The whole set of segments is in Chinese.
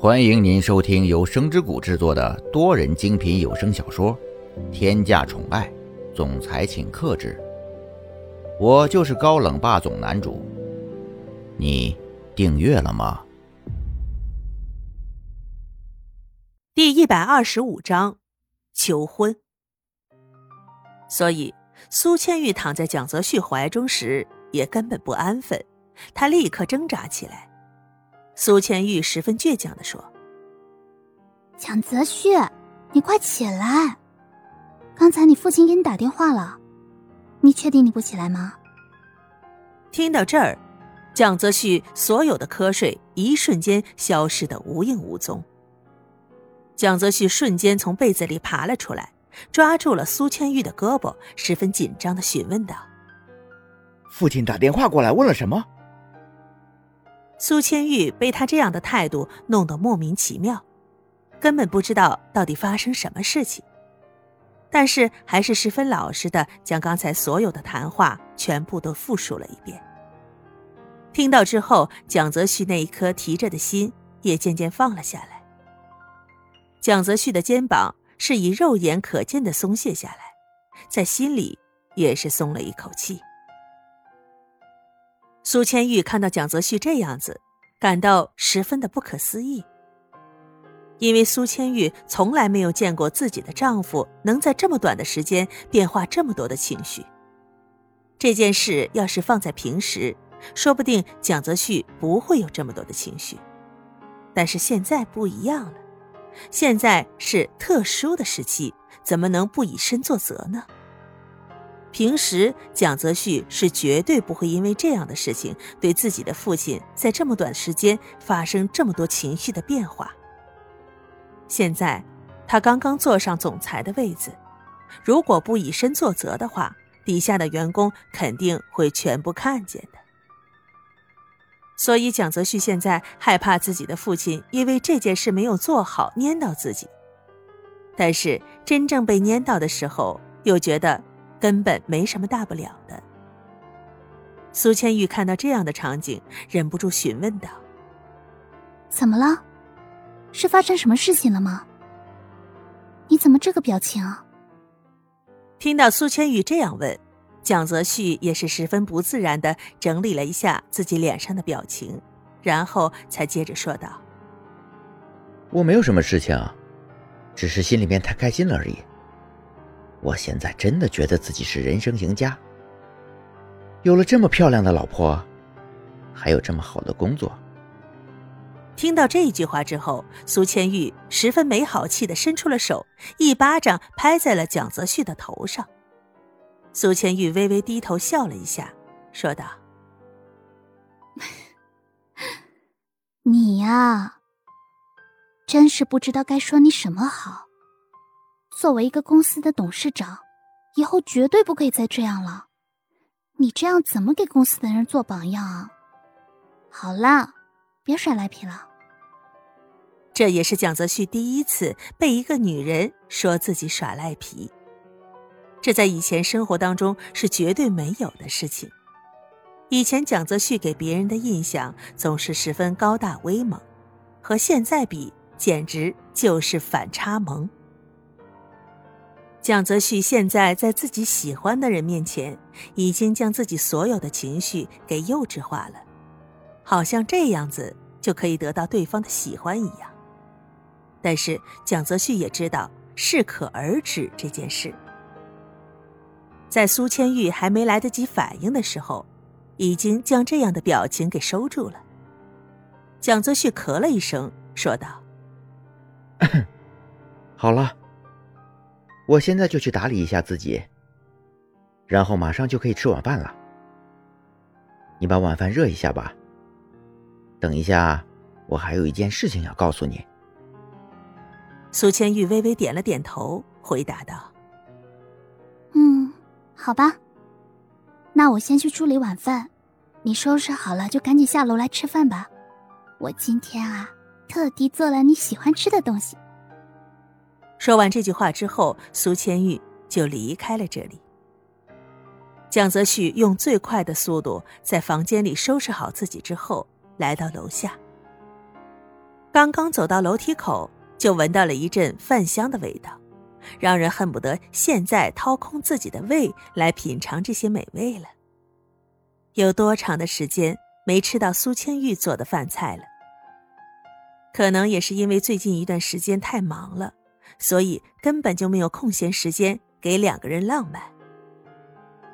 欢迎您收听由声之谷制作的多人精品有声小说《天价宠爱总裁请克制》，我就是高冷霸总男主。你订阅了吗？第一百二十五章，求婚。所以，苏千玉躺在蒋泽旭怀中时，也根本不安分，他立刻挣扎起来。苏千玉十分倔强的说：“蒋泽旭，你快起来！刚才你父亲给你打电话了，你确定你不起来吗？”听到这儿，蒋泽旭所有的瞌睡一瞬间消失的无影无踪。蒋泽旭瞬间从被子里爬了出来，抓住了苏千玉的胳膊，十分紧张的询问道：“父亲打电话过来问了什么？”苏千玉被他这样的态度弄得莫名其妙，根本不知道到底发生什么事情，但是还是十分老实的将刚才所有的谈话全部都复述了一遍。听到之后，蒋泽旭那一颗提着的心也渐渐放了下来。蒋泽旭的肩膀是以肉眼可见的松懈下来，在心里也是松了一口气。苏千玉看到蒋泽旭这样子，感到十分的不可思议。因为苏千玉从来没有见过自己的丈夫能在这么短的时间变化这么多的情绪。这件事要是放在平时，说不定蒋泽旭不会有这么多的情绪，但是现在不一样了，现在是特殊的时期，怎么能不以身作则呢？平时蒋泽旭是绝对不会因为这样的事情对自己的父亲在这么短时间发生这么多情绪的变化。现在他刚刚坐上总裁的位子，如果不以身作则的话，底下的员工肯定会全部看见的。所以蒋泽旭现在害怕自己的父亲因为这件事没有做好粘到自己，但是真正被粘到的时候，又觉得。根本没什么大不了的。苏千玉看到这样的场景，忍不住询问道：“怎么了？是发生什么事情了吗？你怎么这个表情？”听到苏千玉这样问，蒋泽旭也是十分不自然的整理了一下自己脸上的表情，然后才接着说道：“我没有什么事情，只是心里面太开心了而已。”我现在真的觉得自己是人生赢家，有了这么漂亮的老婆，还有这么好的工作。听到这句话之后，苏千玉十分没好气的伸出了手，一巴掌拍在了蒋泽旭的头上。苏千玉微微低头笑了一下，说道：“你呀，真是不知道该说你什么好。”作为一个公司的董事长，以后绝对不可以再这样了。你这样怎么给公司的人做榜样啊？好了，别耍赖皮了。这也是蒋泽旭第一次被一个女人说自己耍赖皮，这在以前生活当中是绝对没有的事情。以前蒋泽旭给别人的印象总是十分高大威猛，和现在比，简直就是反差萌。蒋泽旭现在在自己喜欢的人面前，已经将自己所有的情绪给幼稚化了，好像这样子就可以得到对方的喜欢一样。但是蒋泽旭也知道适可而止这件事，在苏千玉还没来得及反应的时候，已经将这样的表情给收住了。蒋泽旭咳了一声，说道：“ 好了。”我现在就去打理一下自己，然后马上就可以吃晚饭了。你把晚饭热一下吧。等一下，我还有一件事情要告诉你。苏千玉微微点了点头，回答道：“嗯，好吧。那我先去处理晚饭，你收拾好了就赶紧下楼来吃饭吧。我今天啊，特地做了你喜欢吃的东西。”说完这句话之后，苏千玉就离开了这里。蒋泽旭用最快的速度在房间里收拾好自己之后，来到楼下。刚刚走到楼梯口，就闻到了一阵饭香的味道，让人恨不得现在掏空自己的胃来品尝这些美味了。有多长的时间没吃到苏千玉做的饭菜了？可能也是因为最近一段时间太忙了，所以根本就没有空闲时间给两个人浪漫。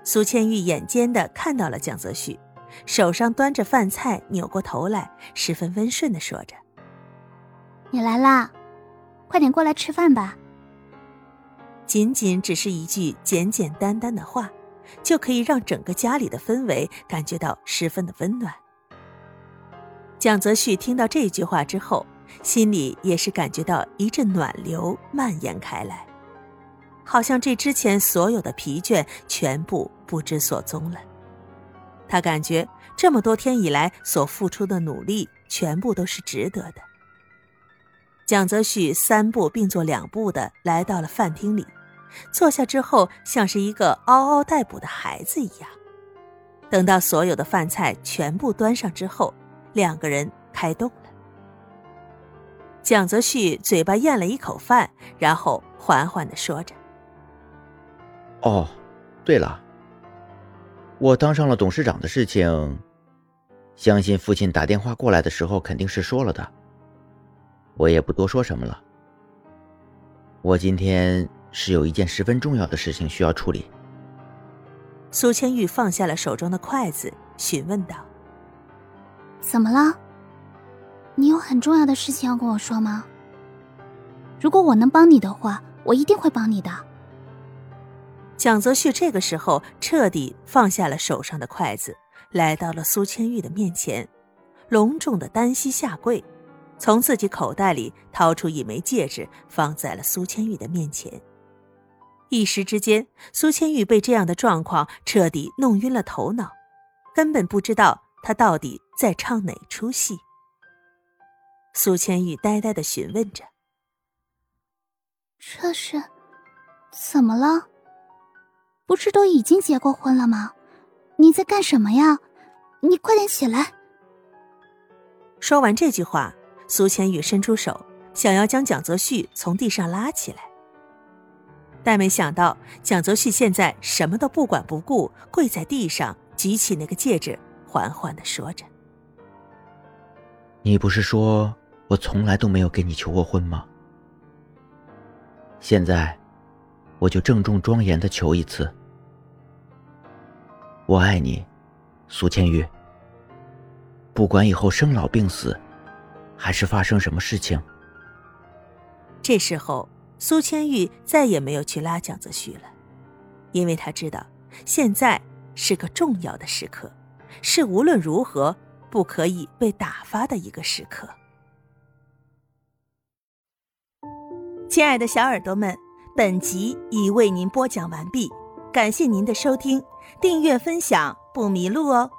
苏千玉眼尖的看到了蒋泽旭，手上端着饭菜，扭过头来，十分温顺的说着：“你来啦，快点过来吃饭吧。”仅仅只是一句简简单单的话，就可以让整个家里的氛围感觉到十分的温暖。蒋泽旭听到这句话之后，心里也是感觉到一阵暖流蔓延开来，好像这之前所有的疲倦全部不知所踪了。他感觉这么多天以来所付出的努力全部都是值得的。蒋泽旭三步并作两步的来到了饭厅里，坐下之后像是一个嗷嗷待哺的孩子一样。等到所有的饭菜全部端上之后。两个人开动。蒋泽旭嘴巴咽了一口饭，然后缓缓的说着：“哦，对了，我当上了董事长的事情，相信父亲打电话过来的时候肯定是说了的。我也不多说什么了。我今天是有一件十分重要的事情需要处理。”苏千玉放下了手中的筷子，询问道。怎么了？你有很重要的事情要跟我说吗？如果我能帮你的话，我一定会帮你的。蒋泽旭这个时候彻底放下了手上的筷子，来到了苏千玉的面前，隆重的单膝下跪，从自己口袋里掏出一枚戒指，放在了苏千玉的面前。一时之间，苏千玉被这样的状况彻底弄晕了头脑，根本不知道。他到底在唱哪出戏？苏千玉呆呆的询问着：“这是怎么了？不是都已经结过婚了吗？你在干什么呀？你快点起来！”说完这句话，苏千玉伸出手，想要将蒋泽旭从地上拉起来，但没想到蒋泽旭现在什么都不管不顾，跪在地上，举起那个戒指。缓缓的说着：“你不是说我从来都没有给你求过婚吗？现在，我就郑重庄严的求一次。我爱你，苏千玉。不管以后生老病死，还是发生什么事情。”这时候，苏千玉再也没有去拉蒋泽旭了，因为他知道现在是个重要的时刻。是无论如何不可以被打发的一个时刻。亲爱的小耳朵们，本集已为您播讲完毕，感谢您的收听，订阅分享不迷路哦。